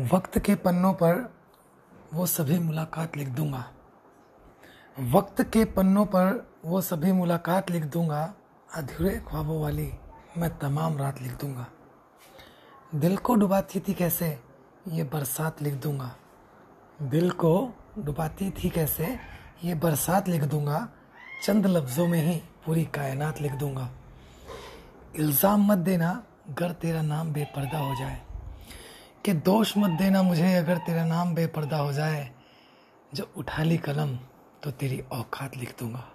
वक्त के पन्नों पर वो सभी मुलाकात लिख दूँगा। वक्त के पन्नों पर वो सभी मुलाकात लिख दूँगा। अधूरे ख्वाबों वाली मैं तमाम रात लिख दूँगा। दिल को डुबाती थी कैसे? ये बरसात लिख दूँगा। दिल को डुबाती थी कैसे? ये बरसात लिख दूँगा। चंद लफ्ज़ों में ही पूरी कायनात लिख दूँगा। इल्ज़ाम मत देना अगर तेरा नाम बेपर्दा हो जाए। कि दोष मत देना मुझे, अगर तेरा नाम बेपर्दा हो जाए। जब उठा ली कलम तो तेरी औकात लिख दूँगा।